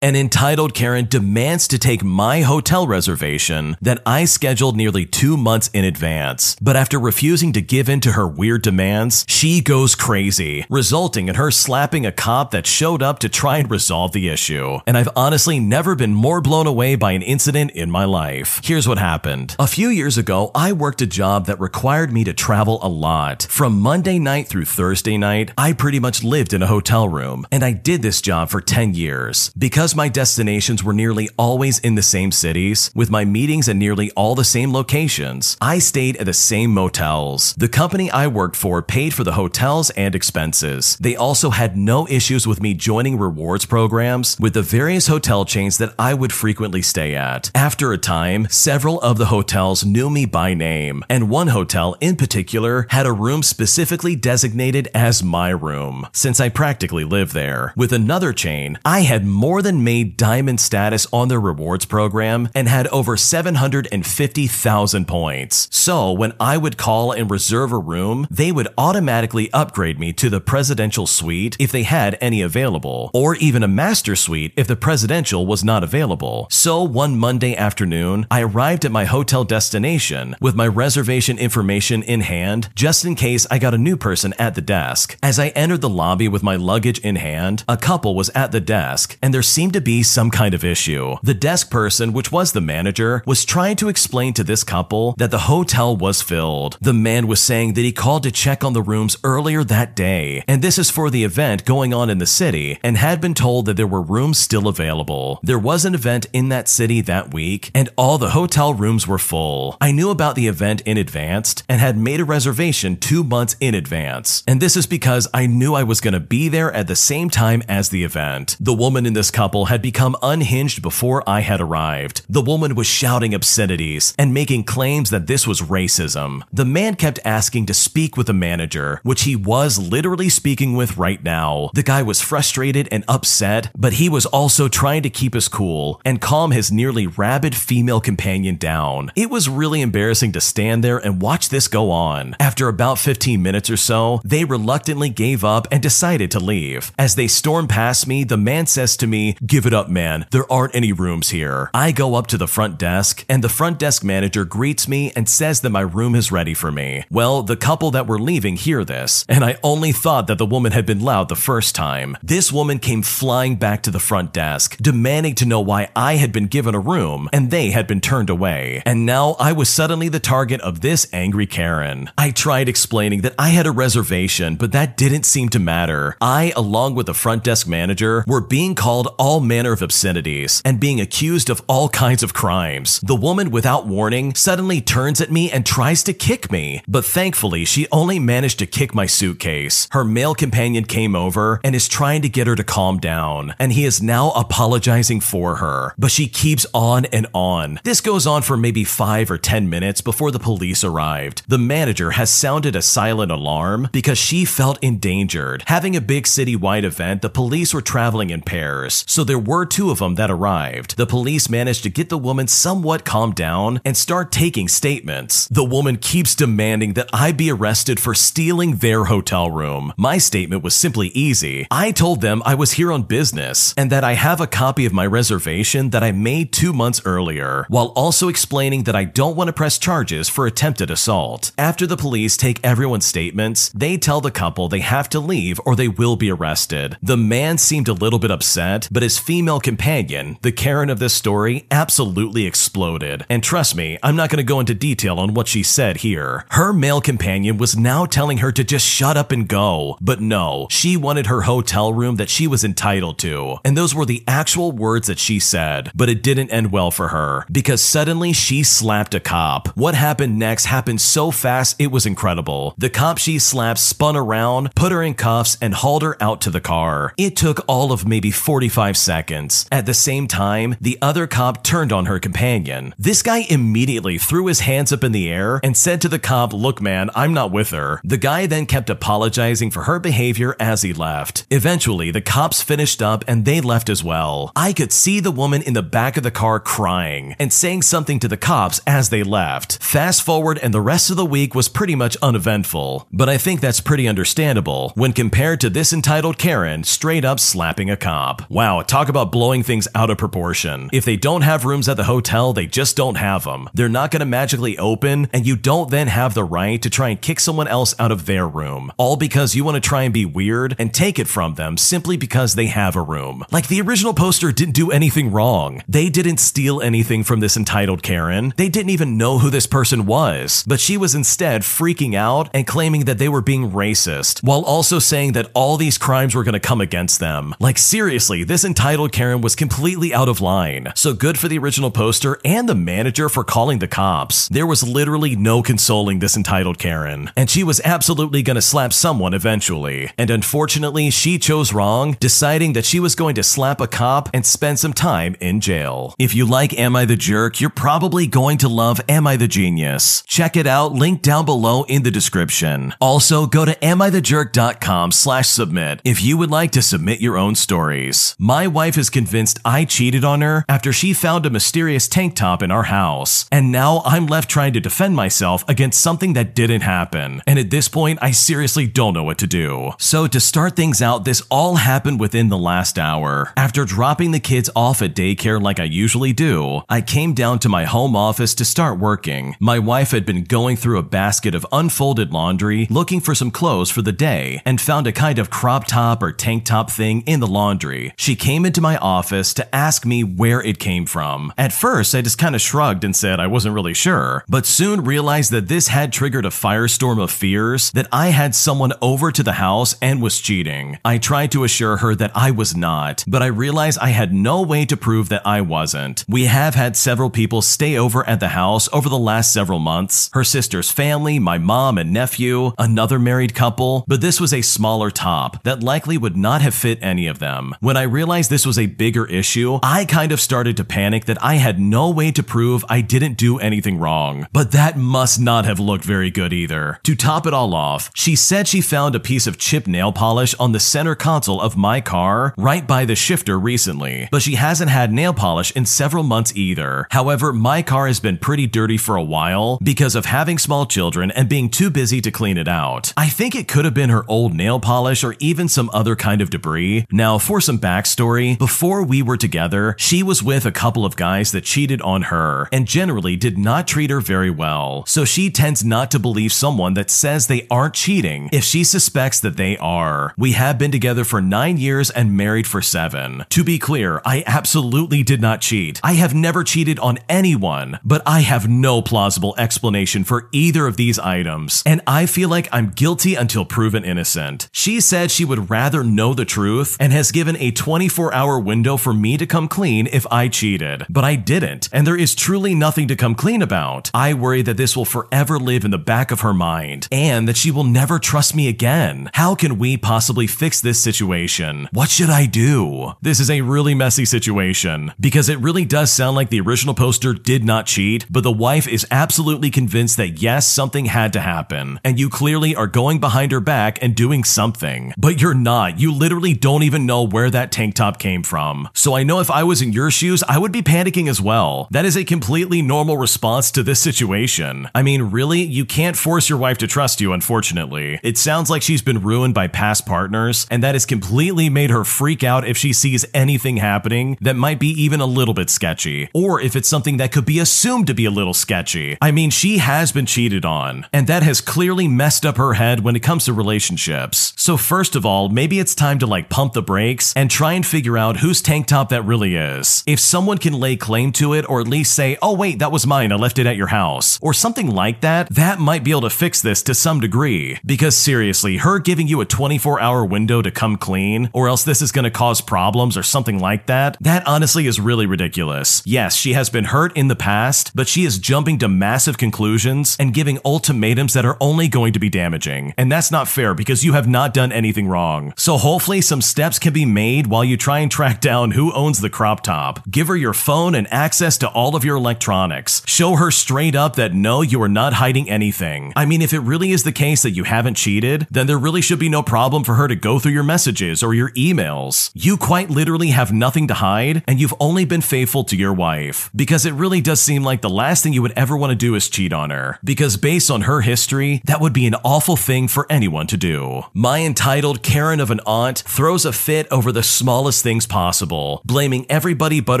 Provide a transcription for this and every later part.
An entitled Karen demands to take my hotel reservation that I scheduled nearly two months in advance. But after refusing to give in to her weird demands, she goes crazy, resulting in her slapping a cop that showed up to try and resolve the issue. And I've honestly never been more blown away by an incident in my life. Here's what happened. A few years ago, I worked a job that required me to travel a lot. From Monday night through Thursday night, I pretty much lived in a hotel room, and I did this job for 10 years. Because my destinations were nearly always in the same cities, with my meetings at nearly all the same locations, I stayed at the same motels. The company I worked for paid for the hotels and expenses. They also had no issues with me joining rewards programs with the various hotel chains that I would frequently stay at. After a time, several of the hotels knew me by name, and one hotel in particular had a room specifically designated as my room, since I practically live there. With another chain, I had more than made diamond status on their rewards program and had over 750,000 points. So when I would call and reserve a room, they would automatically upgrade me to the presidential suite if they had any available, or even a master suite if the presidential was not available. So one Monday afternoon, I arrived at my hotel destination with my reservation information in hand just in case I got a new person at the desk. As I entered the lobby with my luggage in hand, a couple was at the desk and there seemed to be some kind of issue. The desk person, which was the manager, was trying to explain to this couple that the hotel was filled. The man was saying that he called to check on the rooms earlier that day, and this is for the event going on in the city, and had been told that there were rooms still available. There was an event in that city that week, and all the hotel rooms were full. I knew about the event in advance and had made a reservation two months in advance. And this is because I knew I was going to be there at the same time as the event. The woman in this couple had become unhinged before I had arrived. The woman was shouting obscenities and making claims that this was racism. The man kept asking to speak with the manager, which he was literally speaking with right now. The guy was frustrated and upset, but he was also trying to keep his cool and calm his nearly rabid female companion down. It was really embarrassing to stand there and watch this go on. After about 15 minutes or so, they reluctantly gave up and decided to leave. As they stormed past me, the man says to me, Give it up, man. There aren't any rooms here. I go up to the front desk, and the front desk manager greets me and says that my room is ready for me. Well, the couple that were leaving hear this, and I only thought that the woman had been loud the first time. This woman came flying back to the front desk, demanding to know why I had been given a room and they had been turned away. And now I was suddenly the target of this angry Karen. I tried explaining that I had a reservation, but that didn't seem to matter. I, along with the front desk manager, were being called all manner of obscenities and being accused of all kinds of crimes. The woman, without warning, suddenly turns at me and tries to kick me, but thankfully, she only managed to kick my suitcase. Her male companion came over and is trying to get her to calm down, and he is now apologizing for her, but she keeps on and on. This goes on for maybe five or 10 minutes before the police arrived. The manager has sounded a silent alarm because she felt endangered. Having a big citywide event, the police were traveling in pairs, so there were two of them that arrived. The police managed to get the woman somewhat calmed down and start taking statements. The woman keeps demanding that I be arrested for stealing their hotel room. My statement was simply easy. I told them I was here on business and that I have a copy of my reservation that I made two months earlier, while also explaining that I don't want to press charges for attempted assault. After the police take everyone's statements, they tell the couple they have to leave or they will be arrested. The man seemed a little bit upset, but his female companion, the Karen of this story, absolutely exploded. And trust me, I'm not going to go into detail on what she said here. Her male companion was now telling her to just shut up and go. But no, she wanted her hotel room that she was entitled to. And those were the actual words that she said. But it didn't end well for her because suddenly she slapped a cop. What happened next happened so fast it was incredible. The cop she slapped spun around, put her in cuffs, and hauled her out to the car. It took all of maybe 45 seconds. At the same time, the other cop turned on her companion. This guy immediately threw his hands up in the air and said to the cop, Look, man, I'm not with her. The guy then kept apologizing for her behavior as he left. Eventually, the cops finished up and they left as well. I could see the woman in the back of the car crying and saying something to the cops as they left. Fast forward, and the rest of the week was pretty much uneventful. But I think that's pretty understandable when compared to this entitled Karen straight up slapping a cop. Wow, talk about blowing things out of proportion. If they don't have rooms at the hotel, they just don't have them. They're not going to magically open, and you don't then have the right to try and kick someone else out of their room, all because you want to try and be weird and take it from them simply because they have a room. Like the original poster didn't do anything wrong. They didn't steal anything from this entitled Karen. They didn't even know who this person was, but she was instead freaking out and claiming that they were being racist, while also saying that all these crimes were going to come against them. Like seriously, this entitled Karen was completely out of line. So good for the original poster and the manager for calling the cops. There was literally no consoling this entitled Karen, and she was absolutely going to slap someone eventually. And unfortunately, she chose wrong, deciding that she was going to slap a cop and spend some time in jail. If you like Am I the Jerk, you're probably going to love Am I the Genius. Check it out, link down below in the description. Also, go to amithejerk.com slash submit if you would like to submit your own stories. My wife is convinced I cheated on her after she found a mysterious tank top in our house, and now I'm left trying to defend myself against something that didn't happen. And at this point, I seriously don't know what to do. So to start things out, this all happened within the last hour. After dropping the kids off at daycare like I usually do, I came down to my home office to start working. My wife had been going through a basket of unfolded laundry looking for some clothes for the day and found a kind of crop top or tank top thing in the laundry. She came into my office to ask me where it came from. At first, I just kind of shrugged and said I wasn't really sure, but soon realized that this had triggered a firestorm of fears that I had someone over to the house and was cheating. I tried to assure her that I was not, but I realized I had no way to prove that I wasn't. We have had several people stay over at the house over the last several months her sister's family, my mom and nephew, another married couple, but this was a smaller top that likely would not have fit any of them. When I realized this was a bigger issue, I kind of started to panic that I had no way to prove I didn't do anything wrong. But that must not have looked very good either. To top it all off, she said she found a piece of chip nail polish on the center console of my car right by the shifter recently, but she hasn't had nail polish in several months either. However, my car has been pretty dirty for a while because of having small children and being too busy to clean it out. I think it could have been her old nail polish or even some other kind of debris. Now, for some backstory, before we were together, she was with a couple of guys that cheated on her and generally did not treat her very well. So she tends not to believe someone that says they aren't cheating if she suspects that they are. We have been together for nine years and married for seven. To be clear, I absolutely did not cheat. I have never cheated on anyone, but I have no plausible explanation for either of these items, and I feel like I'm guilty until proven innocent. She said she would rather know the truth and has given a 24 hour window for me to come clean if I cheated, but I didn't, and there is truly nothing to come clean about. I worry that this will forever live in the back of her mind and that she will never trust me again. How can we possibly fix this situation? What should I do? This is a really messy situation because it really does sound like the original poster did not cheat, but the wife is absolutely convinced that yes, something had to happen, and you clearly are going behind her back and doing something. But you're not. You literally don't even know where that tank top came from. So I know if I was in your shoes, I would be panicking as well. That is a completely normal response to this situation. I mean, really, you can't force your wife to trust you, unfortunately. It sounds like she's been ruined by past partners, and that has completely made her freak out if she sees anything happening that might be even a little bit sketchy, or if it's something that could be assumed to be a little sketchy. I mean, she has been cheated on, and that has clearly messed up her head when it comes to relationships. So, first of all, maybe it's time to like pump the brakes and try and figure out whose tank top that really is. If someone can lay claim to it, or at least say, oh, wait, that was mine, I left it at your house, or something like that, that might be able to fix this to some degree. Because seriously, her giving you a 24 hour window to come clean, or else this is to cause problems or something like that, that honestly is really ridiculous. Yes, she has been hurt in the past, but she is jumping to massive conclusions and giving ultimatums that are only going to be damaging. And that's not fair because you have not done anything wrong. So hopefully some steps can be made while you try and track down who owns the crop top. Give her your phone and access to all of your electronics. Show her straight up that no, you are not hiding anything. I mean, if it really is the case that you haven't cheated, then there really should be no problem for her to go through your messages or your emails. You quite literally have nothing to hide, and you've only been faithful to your wife. Because it really does seem like the last thing you would ever want to do is cheat on her. Because based on her history, that would be an awful thing for anyone to do. My entitled Karen of an aunt throws a fit over the smallest things possible, blaming everybody but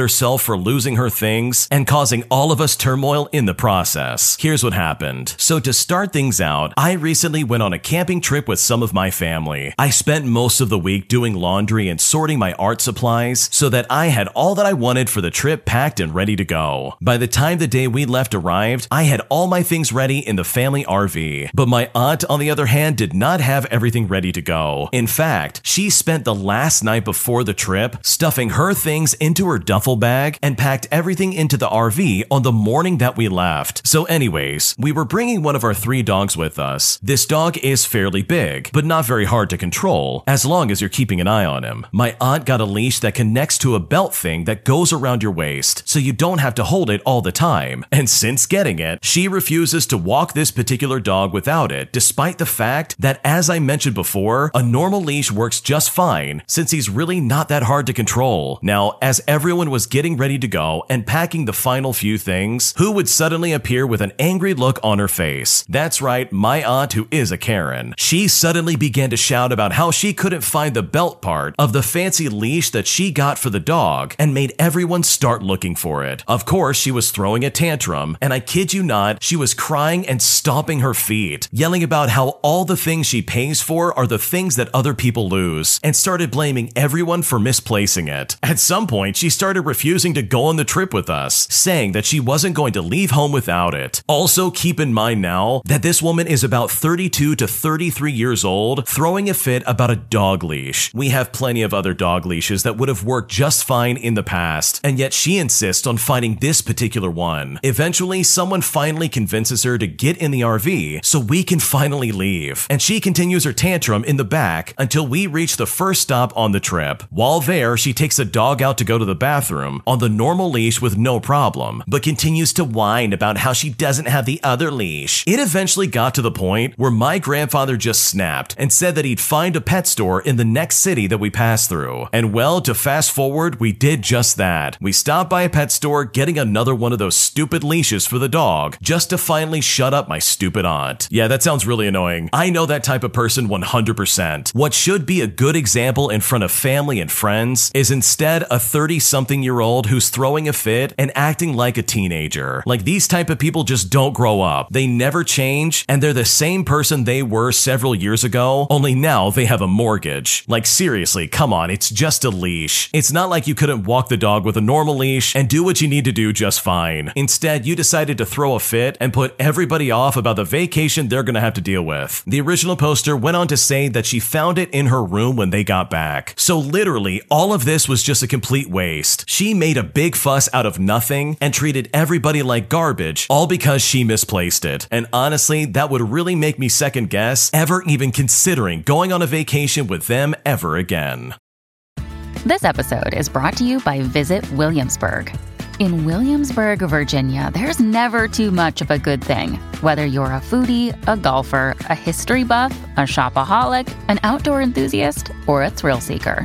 herself for losing her things and causing all of us turmoil in the process. Here's what happened. So, to start things out, I recently went on a camping trip with some of my family. I spent most of the week doing laundry and sorting my art supplies so that I had all that I wanted for the trip packed and ready to go. By the time the day we left arrived, I had all my things ready in the family RV. But my aunt, on the other hand, did not have everything ready to go. In fact, she spent the last night before the trip stuffing her things into her duffel bag and packed everything into the RV on the morning that we left. So, anyways, we were bringing one of our three dogs with us. This dog is fairly big, but not very hard to control, as long as you're keeping an eye on him. My aunt got a leash that connects to a belt thing that goes around your waist, so you don't have to hold it all the time. And since getting it, she refuses to walk this particular dog without it, despite the fact that, as I mentioned before, a normal leash works just fine since he's really not that hard to control. Now, as everyone was getting ready to go and packing the final few things, who would suddenly appear with an angry look on her face? That's right, my aunt, who is a Karen. She suddenly began to shout about how she couldn't find the belt part of the fancy leash that she got for the dog and made everyone start looking for it. Of course, she was throwing a tantrum, and I kid you not, she was crying and stomping her feet, yelling about how all the things she pays for are the things that other people lose, and started blaming everyone for misplacing it. At some point, she started refusing to go on the trip with us, saying that she wasn't going to leave home without it. Also, keep in mind now that this woman is about 32 to 33 years old, throwing a fit about a dog leash. We have plenty of other dog leashes that would have worked just fine in the past, and yet she insists on finding this particular one. Eventually, someone finally convinces her to get in the RV so we can finally leave, and she continues her tantrum in the back until we reach the first stop on the trip. While there, she takes the dog out to go to the bathroom on the normal leash with no problem, but continues to whine about how she doesn't have the other leash. It eventually got to the point where my grandfather just snapped and said that he'd find a pet store in the next city that we passed through. And well, to fast forward, we did just that. We stopped by a pet store getting another one of those stupid leashes for the dog just to finally shut up my stupid aunt. Yeah, that sounds really annoying. I know that type of person 100%. What should be a good example in front of family and friends is instead a 30 something year old who's throwing a fit and acting like a teenager. Like these type of people just don't grow up. They never change and they're the same person they were several years ago, only now they have a mortgage. Like seriously, come on, it's just a leash. It's not like you couldn't walk the dog with a normal leash and do what you need to do just fine. Instead, you decided to throw a fit and put everybody off about the vacation they're gonna have to deal with. The original poster went on to say that she found it in her room when they got back. So literally, all of this was just a complete waste. She made a big fuss out of nothing and treated everybody like garbage, all because she misplaced it. And honestly, that would really make me second guess ever even considering going on a vacation with them ever again. This episode is brought to you by Visit Williamsburg. In Williamsburg, Virginia, there's never too much of a good thing. Whether you're a foodie, a golfer, a history buff, a shopaholic, an outdoor enthusiast, or a thrill seeker,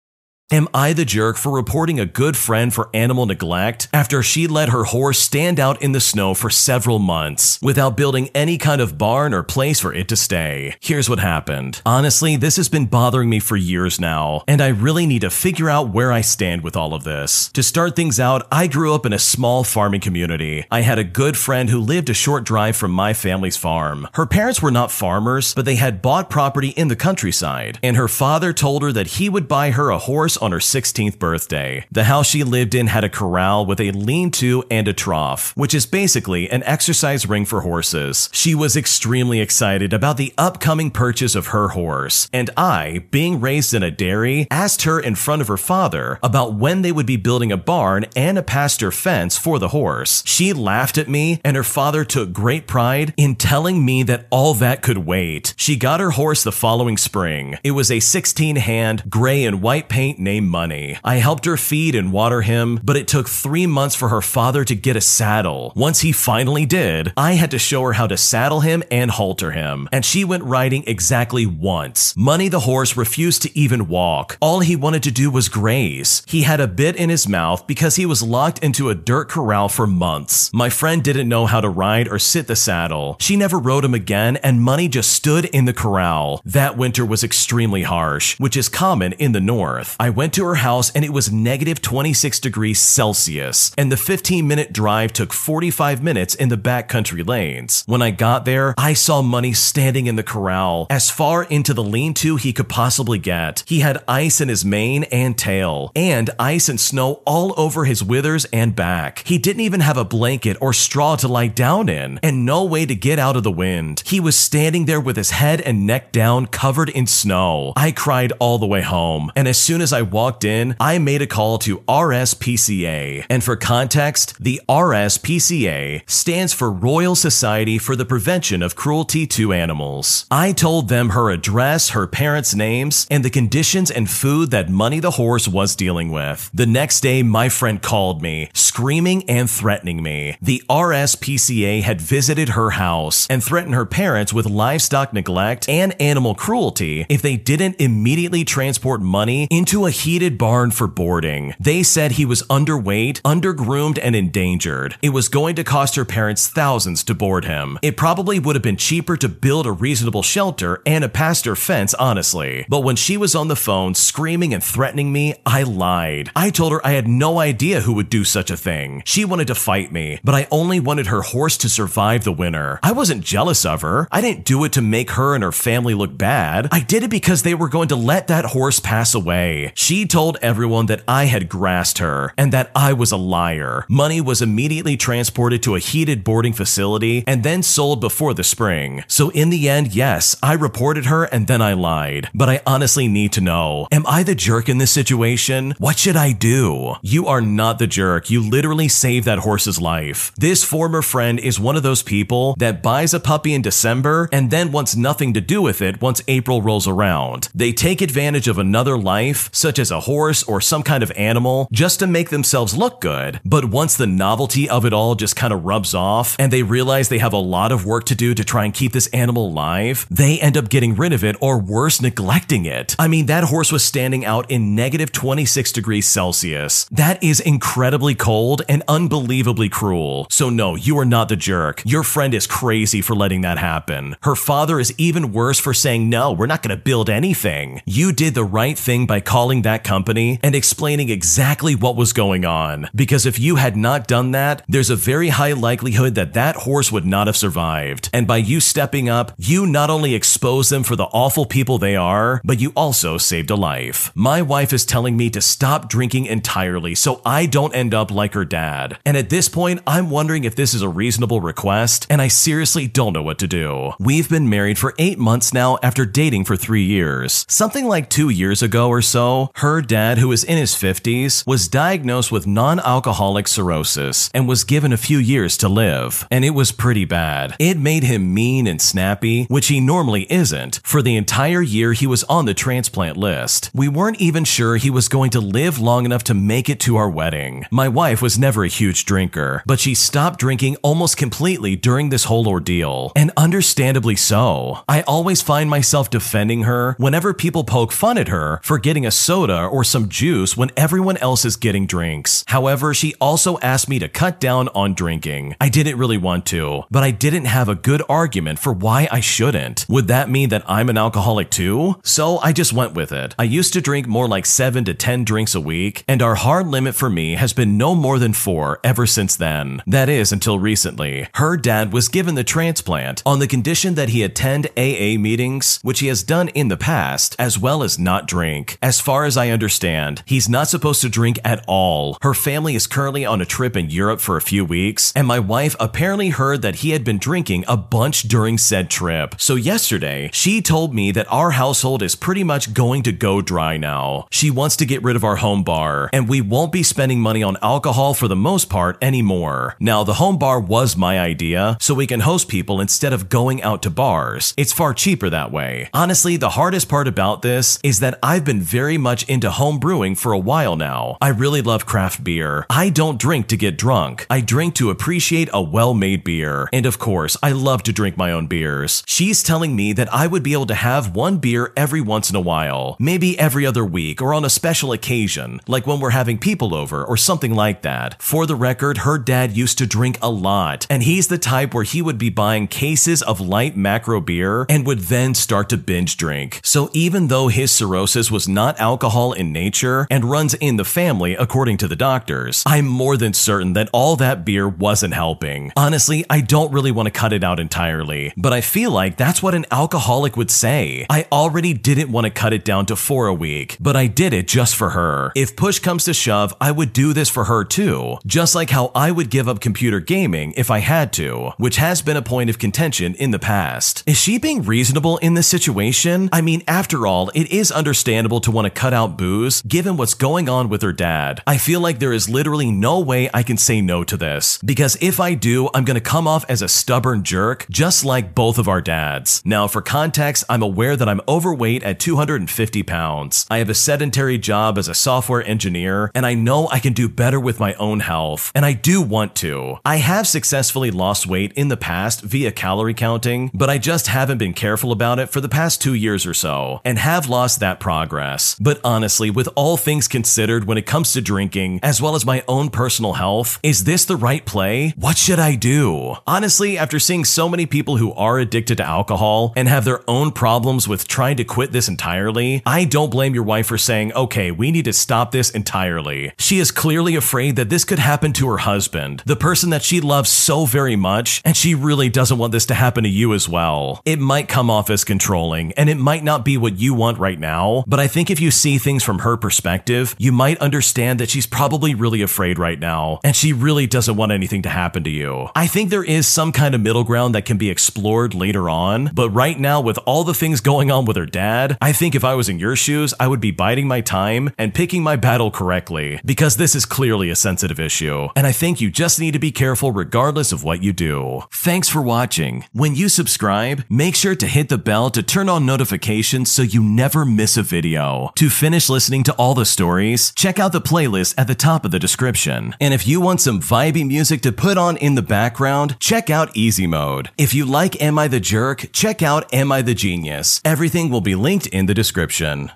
Am I the jerk for reporting a good friend for animal neglect after she let her horse stand out in the snow for several months without building any kind of barn or place for it to stay? Here's what happened. Honestly, this has been bothering me for years now, and I really need to figure out where I stand with all of this. To start things out, I grew up in a small farming community. I had a good friend who lived a short drive from my family's farm. Her parents were not farmers, but they had bought property in the countryside, and her father told her that he would buy her a horse on her 16th birthday. The house she lived in had a corral with a lean to and a trough, which is basically an exercise ring for horses. She was extremely excited about the upcoming purchase of her horse, and I, being raised in a dairy, asked her in front of her father about when they would be building a barn and a pasture fence for the horse. She laughed at me, and her father took great pride in telling me that all that could wait. She got her horse the following spring. It was a 16 hand, gray and white paint Money. I helped her feed and water him, but it took three months for her father to get a saddle. Once he finally did, I had to show her how to saddle him and halter him, and she went riding exactly once. Money the horse refused to even walk. All he wanted to do was graze. He had a bit in his mouth because he was locked into a dirt corral for months. My friend didn't know how to ride or sit the saddle. She never rode him again, and Money just stood in the corral. That winter was extremely harsh, which is common in the north. I went to her house and it was negative 26 degrees Celsius, and the 15 minute drive took 45 minutes in the backcountry lanes. When I got there, I saw Money standing in the corral, as far into the lean to he could possibly get. He had ice in his mane and tail, and ice and snow all over his withers and back. He didn't even have a blanket or straw to lie down in, and no way to get out of the wind. He was standing there with his head and neck down, covered in snow. I cried all the way home, and as soon as I walked in, I made a call to RSPCA. And for context, the RSPCA stands for Royal Society for the Prevention of Cruelty to Animals. I told them her address, her parents' names, and the conditions and food that Money the horse was dealing with. The next day, my friend called me, screaming and threatening me. The RSPCA had visited her house and threatened her parents with livestock neglect and animal cruelty if they didn't immediately transport Money into a heated barn for boarding. They said he was underweight, undergroomed, and endangered. It was going to cost her parents thousands to board him. It probably would have been cheaper to build a reasonable shelter and a pasture fence, honestly. But when she was on the phone screaming and threatening me, I lied. I told her I had no idea who would do such a thing. She wanted to fight me, but I only wanted her horse to survive the winter. I wasn't jealous of her. I didn't do it to make her and her family look bad. I did it because they were going to let that horse pass away. She told everyone that I had grassed her and that I was a liar. Money was immediately transported to a heated boarding facility and then sold before the spring. So in the end, yes, I reported her and then I lied. But I honestly need to know, am I the jerk in this situation? What should I do? You are not the jerk. You literally saved that horse's life. This former friend is one of those people that buys a puppy in December and then wants nothing to do with it once April rolls around. They take advantage of another life, such as a horse or some kind of animal, just to make themselves look good. But once the novelty of it all just kind of rubs off and they realize they have a lot of work to do to try and keep this animal alive, they end up getting rid of it or worse, neglecting it. I mean, that horse was standing out in negative 26 degrees Celsius. That is incredibly cold and unbelievably cruel. So, no, you are not the jerk. Your friend is crazy for letting that happen. Her father is even worse for saying, no, we're not going to build anything. You did the right thing by calling that company and explaining exactly what was going on. Because if you had not done that, there's a very high likelihood that that horse would not have survived. And by you stepping up, you not only exposed them for the awful people they are, but you also saved a life. My wife is telling me to stop drinking entirely so I don't end up like her dad. And at this point, I'm wondering if this is a reasonable request, and I seriously don't know what to do. We've been married for eight months now after dating for three years. Something like two years ago or so, her dad, who is in his 50s, was diagnosed with non alcoholic cirrhosis and was given a few years to live. And it was pretty bad. It made him mean and snappy, which he normally isn't. For the entire year he was on the transplant list. We weren't even sure he was going to live long enough to make it to our wedding. My wife was never a huge drinker, but she stopped drinking almost completely during this whole ordeal. And understandably so. I always find myself defending her whenever people poke fun at her for getting a soda or some juice when everyone else is getting drinks. However, she also asked me to cut down on drinking. I didn't really want to, but I didn't have a good argument for why I shouldn't. Would that mean that I'm an alcoholic too? So I just went with it. I used to drink more like 7 to 10 drinks a week, and our hard limit for me has been no more than 4 ever since then. That is until recently. Her dad was given the transplant on the condition that he attend AA meetings, which he has done in the past, as well as not drink. As far as I understand, he's not supposed to drink at all. Her family is currently on a trip in Europe for a few weeks, and my wife apparently heard that he had been drinking a bunch during said trip. So yesterday, she told me that our household is pretty much going to go dry now. She wants to get rid of our home bar, and we won't be spending money on alcohol for the most part anymore. Now, the home bar was my idea, so we can host people instead of going out to bars. It's far cheaper that way. Honestly, the hardest part about this is that I've been very much much into home brewing for a while now. I really love craft beer. I don't drink to get drunk. I drink to appreciate a well-made beer. And of course, I love to drink my own beers. She's telling me that I would be able to have one beer every once in a while, maybe every other week or on a special occasion, like when we're having people over or something like that. For the record, her dad used to drink a lot, and he's the type where he would be buying cases of light macro beer and would then start to binge drink. So even though his cirrhosis was not alcohol in nature and runs in the family according to the doctors, I'm more than certain that all that beer wasn't helping. Honestly, I don't really want to cut it out entirely, but I feel like that's what an alcoholic would say. I already didn't want to cut it down to four a week, but I did it just for her. If push comes to shove, I would do this for her too, just like how I would give up computer gaming if I had to, which has been a point of contention in the past. Is she being reasonable in this situation? I mean, after all, it is understandable to want to cut out booze given what's going on with her dad. I feel like there is literally no way I can say no to this, because if I do, I'm to come off as a stubborn jerk, just like both of our dads. Now, for context, I'm aware that I'm overweight at 250 pounds. I have a sedentary job as a software engineer, and I know I can do better with my own health, and I do want to. I have successfully lost weight in the past via calorie counting, but I just haven't been careful about it for the past two years or so, and have lost that progress. But honestly, with all things considered when it comes to drinking, as well as my own personal health, is this the right play? What should I do? Honestly, after seeing so many people who are addicted to alcohol and have their own problems with trying to quit this entirely, I don't blame your wife for saying, okay, we need to stop this entirely. She is clearly afraid that this could happen to her husband, the person that she loves so very much, and she really doesn't want this to happen to you as well. It might come off as controlling, and it might not be what you want right now, but I think if you see things from her perspective, you might understand that she's probably really afraid right now, and she really doesn't want anything to happen to you. I think there is some kind of middle ground that can be explored later on, but right now, with all the things going on with her dad, I think if I was in your shoes, I would be biding my time and picking my battle correctly, because this is clearly a sensitive issue, and I think you just need to be careful regardless of what you do. Thanks for watching. When you subscribe, make sure to hit the bell to turn on notifications so you never miss a video. To finish listening to all the stories, check out the playlist at the top of the description. And if you want some vibey music to put on in the background, check out Easy Mode. If you like Am I the Jerk, check out Am I the Genius. Everything will be linked in the description.